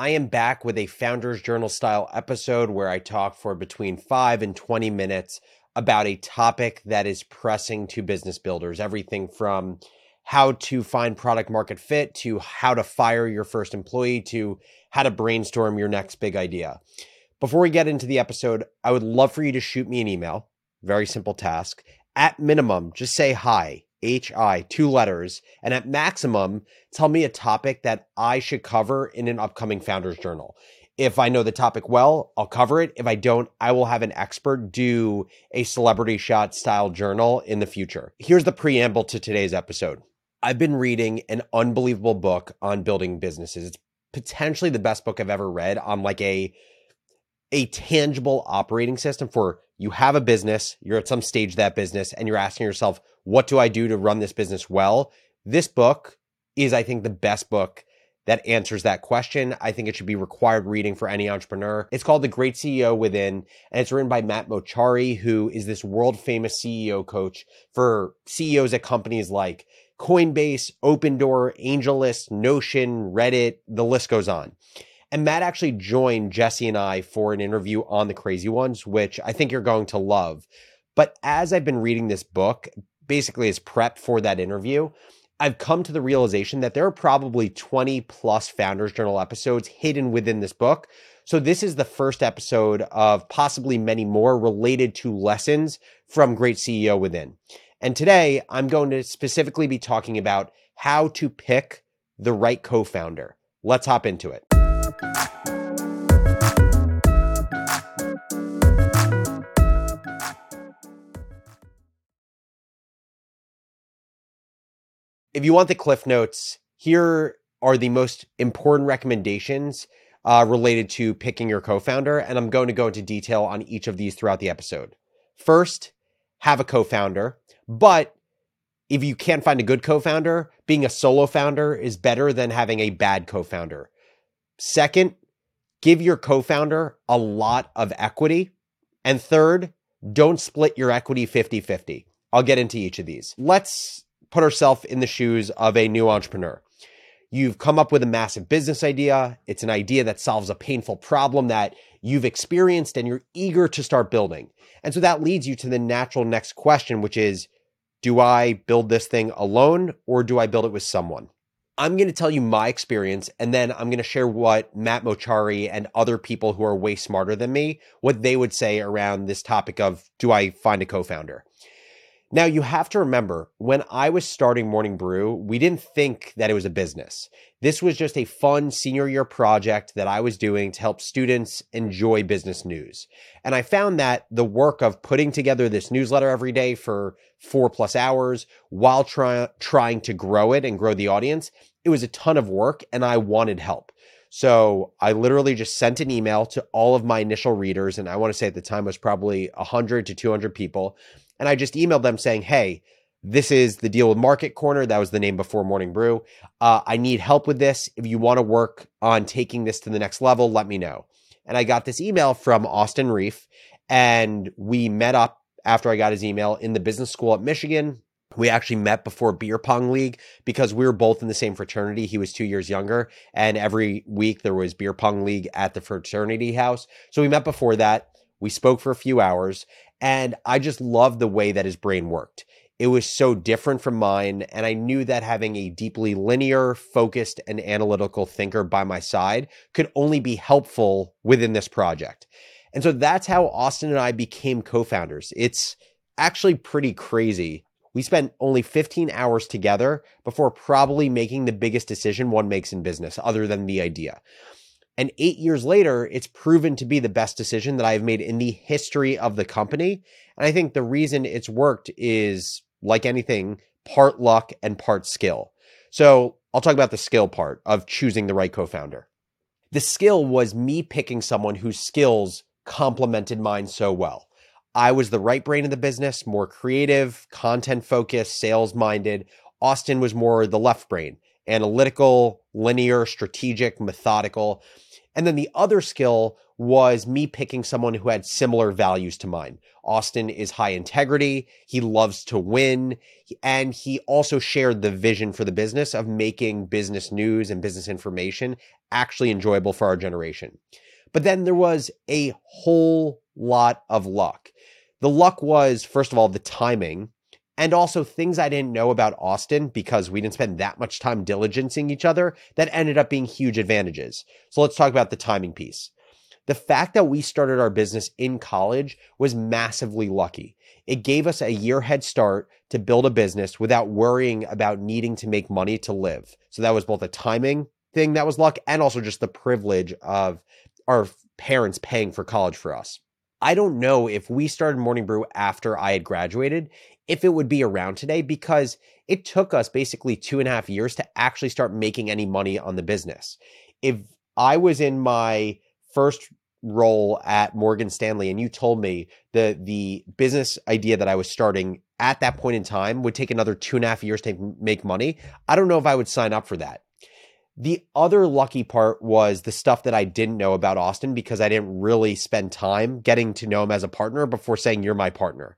I am back with a Founders Journal style episode where I talk for between 5 and 20 minutes about a topic that is pressing to business builders. Everything from how to find product market fit to how to fire your first employee to how to brainstorm your next big idea. Before we get into the episode, I would love for you to shoot me an email. Very simple task. At minimum, just say hi, H I, two letters. And at maximum, tell me a topic that I should cover in an upcoming Founders Journal. If I know the topic well, I'll cover it. If I don't, I will have an expert do a celebrity shot style journal in the future. Here's the preamble to today's episode. I've been reading an unbelievable book on building businesses. It's potentially the best book I've ever read on like a a tangible operating system for you have a business, you're at some stage that business and you're asking yourself, what do I do to run this business well? This book is I think the best book that answers that question. I think it should be required reading for any entrepreneur. It's called The Great CEO Within, and it's written by Matt Mochary, who is this world famous CEO coach for CEOs at companies like Coinbase, Opendoor, AngelList, Notion, Reddit, the list goes on. And Matt actually joined Jesse and I for an interview on the Crazy Ones, which I think you're going to love. But as I've been reading this book, basically as prep for that interview, I've come to the realization that there are probably 20 plus Founders Journal episodes hidden within this book. So this is the first episode of possibly many more related to lessons from Great CEO Within. And today I'm going to specifically be talking about how to pick the right co founder. Let's hop into it. If you want the cliff notes, here are the most important recommendations uh, related to picking your co founder. And I'm going to go into detail on each of these throughout the episode. First, have a co founder. But if you can't find a good co founder, being a solo founder is better than having a bad co founder. Second, give your co founder a lot of equity. And third, don't split your equity 50 50. I'll get into each of these. Let's put ourselves in the shoes of a new entrepreneur. You've come up with a massive business idea. It's an idea that solves a painful problem that you've experienced and you're eager to start building. And so that leads you to the natural next question, which is do I build this thing alone or do I build it with someone? I'm going to tell you my experience and then I'm going to share what Matt Mochary and other people who are way smarter than me, what they would say around this topic of do I find a co-founder? Now, you have to remember when I was starting Morning Brew, we didn't think that it was a business. This was just a fun senior year project that I was doing to help students enjoy business news. And I found that the work of putting together this newsletter every day for four plus hours while try- trying to grow it and grow the audience, it was a ton of work and I wanted help. So I literally just sent an email to all of my initial readers. And I want to say at the time was probably 100 to 200 people and I just emailed them saying, hey, this is the deal with Market Corner. That was the name before Morning Brew. Uh, I need help with this. If you want to work on taking this to the next level, let me know. And I got this email from Austin Rief, and we met up after I got his email in the business school at Michigan. We actually met before beer pong league because we were both in the same fraternity. He was two years younger, and every week there was beer pong league at the fraternity house. So we met before that. We spoke for a few hours, and I just loved the way that his brain worked. It was so different from mine. And I knew that having a deeply linear, focused, and analytical thinker by my side could only be helpful within this project. And so that's how Austin and I became co founders. It's actually pretty crazy. We spent only 15 hours together before probably making the biggest decision one makes in business, other than the idea. And eight years later, it's proven to be the best decision that I've made in the history of the company. And I think the reason it's worked is like anything, part luck and part skill. So I'll talk about the skill part of choosing the right co founder. The skill was me picking someone whose skills complemented mine so well. I was the right brain of the business, more creative, content focused, sales minded. Austin was more the left brain, analytical, linear, strategic, methodical. And then the other skill was me picking someone who had similar values to mine. Austin is high integrity. He loves to win. And he also shared the vision for the business of making business news and business information actually enjoyable for our generation. But then there was a whole lot of luck. The luck was, first of all, the timing and also things I didn't know about Austin because we didn't spend that much time diligencing each other that ended up being huge advantages. So let's talk about the timing piece. The fact that we started our business in college was massively lucky. It gave us a year head start to build a business without worrying about needing to make money to live. So that was both a timing thing that was luck and also just the privilege of our parents paying for college for us. I don't know if we started Morning Brew after I had graduated, if it would be around today, because it took us basically two and a half years to actually start making any money on the business. If I was in my first role at Morgan Stanley and you told me the the business idea that I was starting at that point in time would take another two and a half years to make money, I don't know if I would sign up for that. The other lucky part was the stuff that I didn't know about Austin because I didn't really spend time getting to know him as a partner before saying, You're my partner.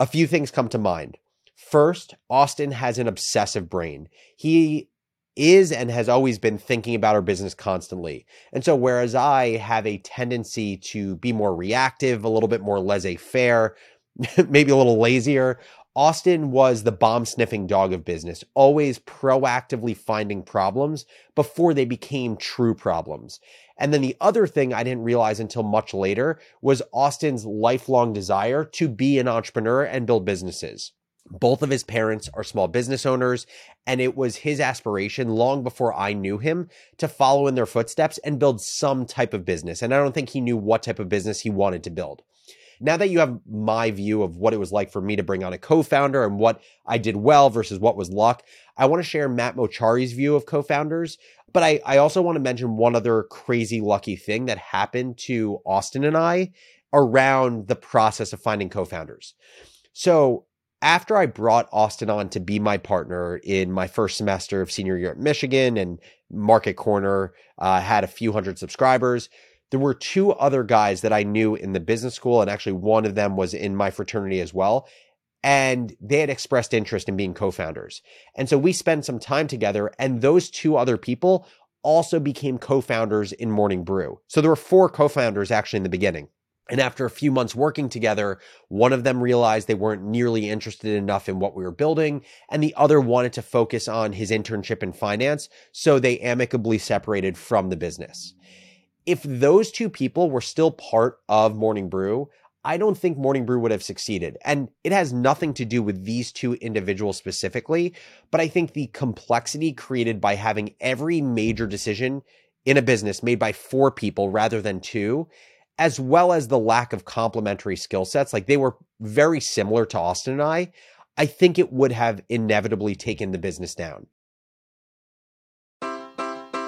A few things come to mind. First, Austin has an obsessive brain. He is and has always been thinking about our business constantly. And so, whereas I have a tendency to be more reactive, a little bit more laissez faire, maybe a little lazier, Austin was the bomb sniffing dog of business, always proactively finding problems before they became true problems. And then the other thing I didn't realize until much later was Austin's lifelong desire to be an entrepreneur and build businesses. Both of his parents are small business owners, and it was his aspiration long before I knew him to follow in their footsteps and build some type of business. And I don't think he knew what type of business he wanted to build. Now that you have my view of what it was like for me to bring on a co founder and what I did well versus what was luck, I want to share Matt Mochary's view of co founders. But I, I also want to mention one other crazy lucky thing that happened to Austin and I around the process of finding co founders. So after I brought Austin on to be my partner in my first semester of senior year at Michigan and Market Corner uh, had a few hundred subscribers, there were two other guys that I knew in the business school, and actually one of them was in my fraternity as well. And they had expressed interest in being co founders. And so we spent some time together, and those two other people also became co founders in Morning Brew. So there were four co founders actually in the beginning. And after a few months working together, one of them realized they weren't nearly interested enough in what we were building, and the other wanted to focus on his internship in finance. So they amicably separated from the business. If those two people were still part of Morning Brew, I don't think Morning Brew would have succeeded. And it has nothing to do with these two individuals specifically, but I think the complexity created by having every major decision in a business made by four people rather than two as well as the lack of complementary skill sets, like they were very similar to Austin and I, I think it would have inevitably taken the business down.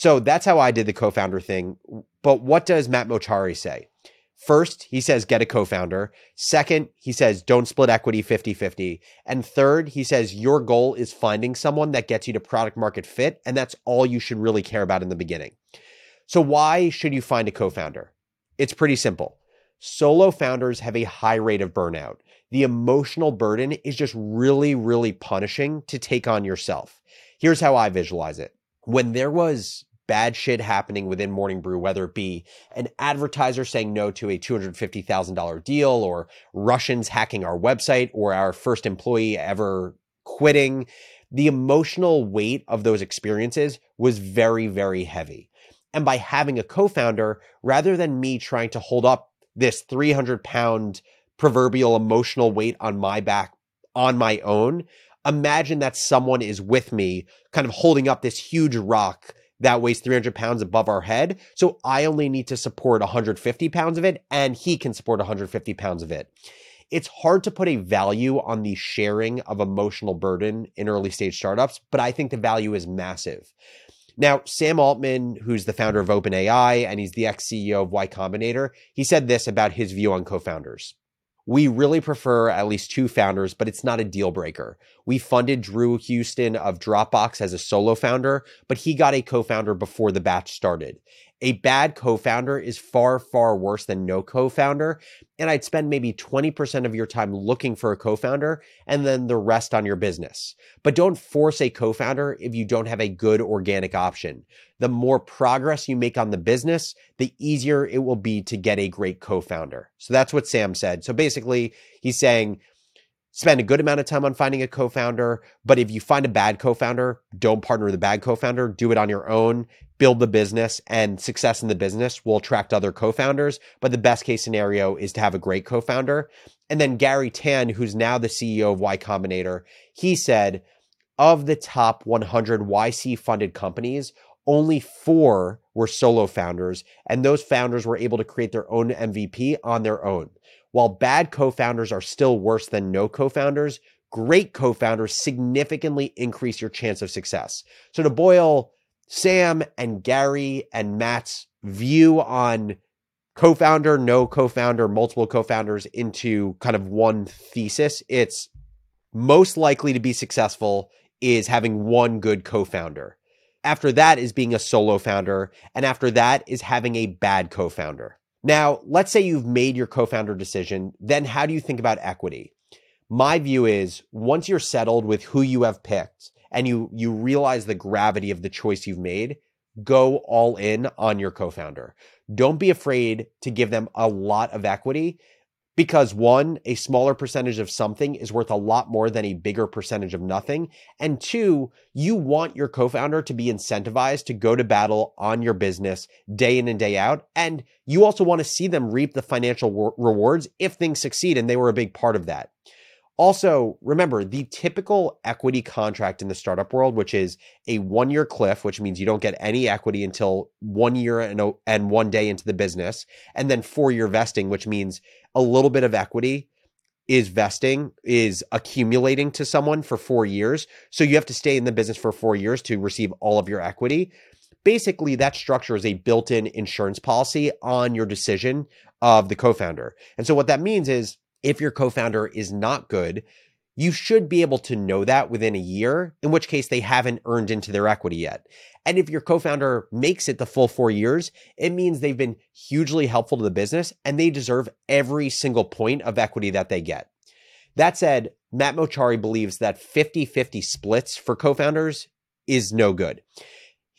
So that's how I did the co-founder thing. But what does Matt Mochary say? First, he says get a co founder. Second, he says don't split equity 50 50. And third, he says your goal is finding someone that gets you to product market fit. And that's all you should really care about in the beginning. So, why should you find a co founder? It's pretty simple. Solo founders have a high rate of burnout. The emotional burden is just really, really punishing to take on yourself. Here's how I visualize it. When there was bad shit happening within Morning Brew, whether it be an advertiser saying no to a $250,000 deal or Russians hacking our website or our first employee ever quitting, the emotional weight of those experiences was very, very heavy. And by having a co founder, rather than me trying to hold up this 300 pound proverbial emotional weight on my back on my own, imagine that someone is with me, kind of holding up this huge rock that weighs 300 pounds above our head. So I only need to support 150 pounds of it, and he can support 150 pounds of it. It's hard to put a value on the sharing of emotional burden in early stage startups, but I think the value is massive. Now, Sam Altman, who's the founder of OpenAI and he's the ex CEO of Y Combinator, he said this about his view on co founders. We really prefer at least two founders, but it's not a deal breaker. We funded Drew Houston of Dropbox as a solo founder, but he got a co founder before the batch started. A bad co founder is far, far worse than no co founder. And I'd spend maybe 20% of your time looking for a co founder and then the rest on your business. But don't force a co founder if you don't have a good organic option the more progress you make on the business, the easier it will be to get a great co founder. So that's what Sam said. So basically, he's saying, spend a good amount of time on finding a co founder. But if you find a bad co founder, don't partner with a bad co founder. Do it on your own, build the business, and success in the business will attract other co founders. But the best case scenario is to have a great co founder. And then Garry Tan, who's now the CEO of Y Combinator, he said, of the top 100 YC funded companies, only four were solo founders, and those founders were able to create their own MVP on their own. While bad co founders are still worse than no co founders, great co founders significantly increase your chance of success. So, to boil Sam and Garry and Matt's view on co founder, no co founder, multiple co founders into kind of one thesis, it's most likely to be successful is having one good co founder. After that is being a solo founder. And after that is having a bad co founder. Now, let's say you've made your co founder decision. Then how do you think about equity? My view is once you're settled with who you have picked and you, you realize the gravity of the choice you've made, go all in on your co founder. Don't be afraid to give them a lot of equity because one, a smaller percentage of something is worth a lot more than a bigger percentage of nothing. And two, you want your co founder to be incentivized to go to battle on your business day in and day out. And you also want to see them reap the financial re- rewards if things succeed. And they were a big part of that. Also, remember the typical equity contract in the startup world, which is a one year cliff, which means you don't get any equity until one year and, and one day into the business, and then four year vesting, which means a little bit of equity is vesting, is accumulating to someone for four years. So you have to stay in the business for four years to receive all of your equity. Basically, that structure is a built in insurance policy on your decision of the co founder. And so what that means is, if your co founder is not good, you should be able to know that within a year, in which case they haven't earned into their equity yet. And if your co founder makes it the full four years, it means they've been hugely helpful to the business and they deserve every single point of equity that they get. That said, Matt Mochary believes that 50 50 splits for co founders is no good.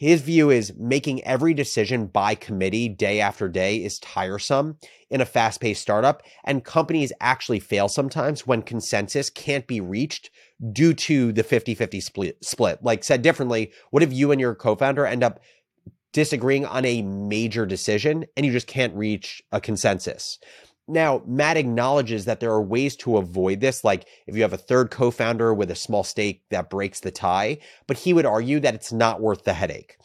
His view is making every decision by committee day after day is tiresome in a fast paced startup, and companies actually fail sometimes when consensus can't be reached due to the 50 50 split. Like said differently, what if you and your co founder end up disagreeing on a major decision and you just can't reach a consensus? Now, Matt acknowledges that there are ways to avoid this, like if you have a third co founder with a small stake that breaks the tie, but he would argue that it's not worth the headache.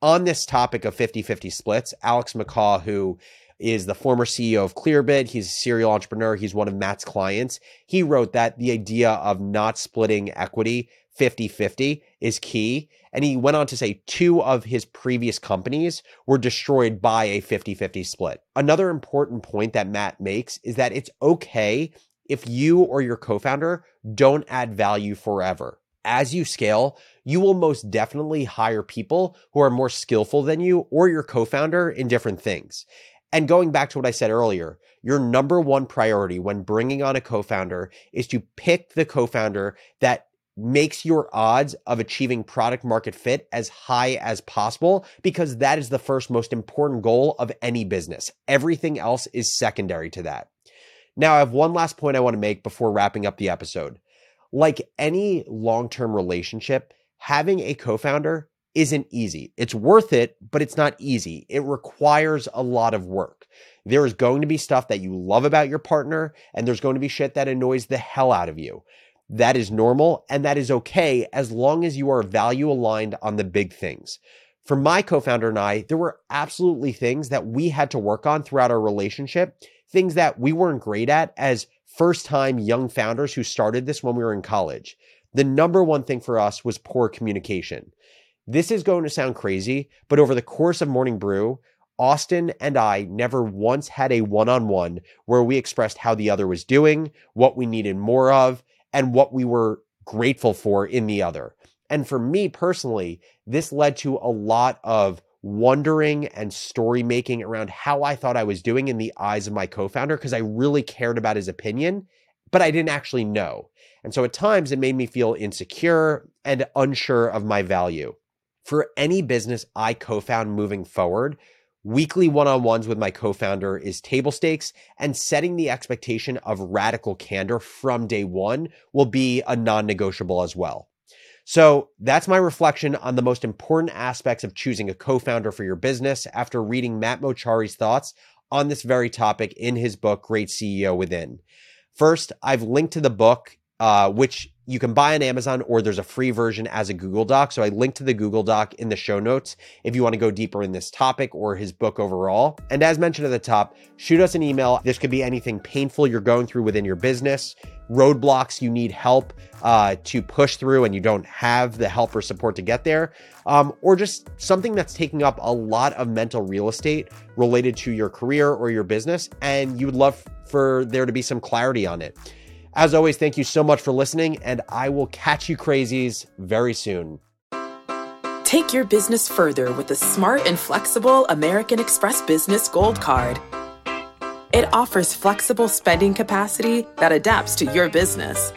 On this topic of 50 50 splits, Alex MacCaw, who is the former CEO of Clearbit. He's a serial entrepreneur. He's one of Matt's clients. He wrote that the idea of not splitting equity 50 50 is key. And he went on to say two of his previous companies were destroyed by a 50 50 split. Another important point that Matt makes is that it's okay if you or your co founder don't add value forever. As you scale, you will most definitely hire people who are more skillful than you or your co founder in different things. And going back to what I said earlier, your number one priority when bringing on a co founder is to pick the co founder that makes your odds of achieving product market fit as high as possible because that is the first most important goal of any business. Everything else is secondary to that. Now, I have one last point I want to make before wrapping up the episode. Like any long term relationship, having a co founder isn't easy. It's worth it, but it's not easy. It requires a lot of work. There is going to be stuff that you love about your partner, and there's going to be shit that annoys the hell out of you. That is normal and that is okay as long as you are value aligned on the big things. for my co founder and I, there were absolutely things that we had to work on throughout our relationship, things that we weren't great at as first time young founders who started this when we were in college. The number one thing for us was poor communication. This is going to sound crazy, but over the course of Morning Brew, Austin and I never once had a one on one where we expressed how the other was doing, what we needed more of, and what we were grateful for in the other. And for me personally, this led to a lot of wondering and story making around how I thought I was doing in the eyes of my co founder because I really cared about his opinion, but I didn't actually know. And so at times it made me feel insecure and unsure of my value. For any business I co found moving forward, weekly one on ones with my co founder is table stakes, and setting the expectation of radical candor from day one will be a non negotiable as well. So that's my reflection on the most important aspects of choosing a co founder for your business after reading Matt Mochary's thoughts on this very topic in his book, Great CEO Within. First, I've linked to the book, uh, which you can buy on Amazon or there's a free version as a Google Doc. So I linked to the Google Doc in the show notes if you want to go deeper in this topic or his book overall. And as mentioned at the top, shoot us an email. This could be anything painful you're going through within your business, roadblocks you need help uh, to push through and you don't have the help or support to get there, um, or just something that's taking up a lot of mental real estate related to your career or your business, and you would love for there to be some clarity on it. As always, thank you so much for listening, and I will catch you crazies very soon. Take your business further with the smart and flexible American Express Business Gold Card. It offers flexible spending capacity that adapts to your business.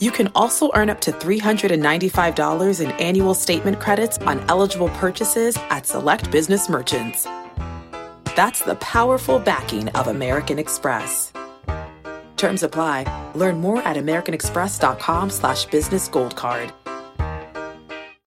You can also earn up to $395 in annual statement credits on eligible purchases at select business merchants. That's the powerful backing of American Express. Terms apply. Learn more at americanexpress.com slash business gold card.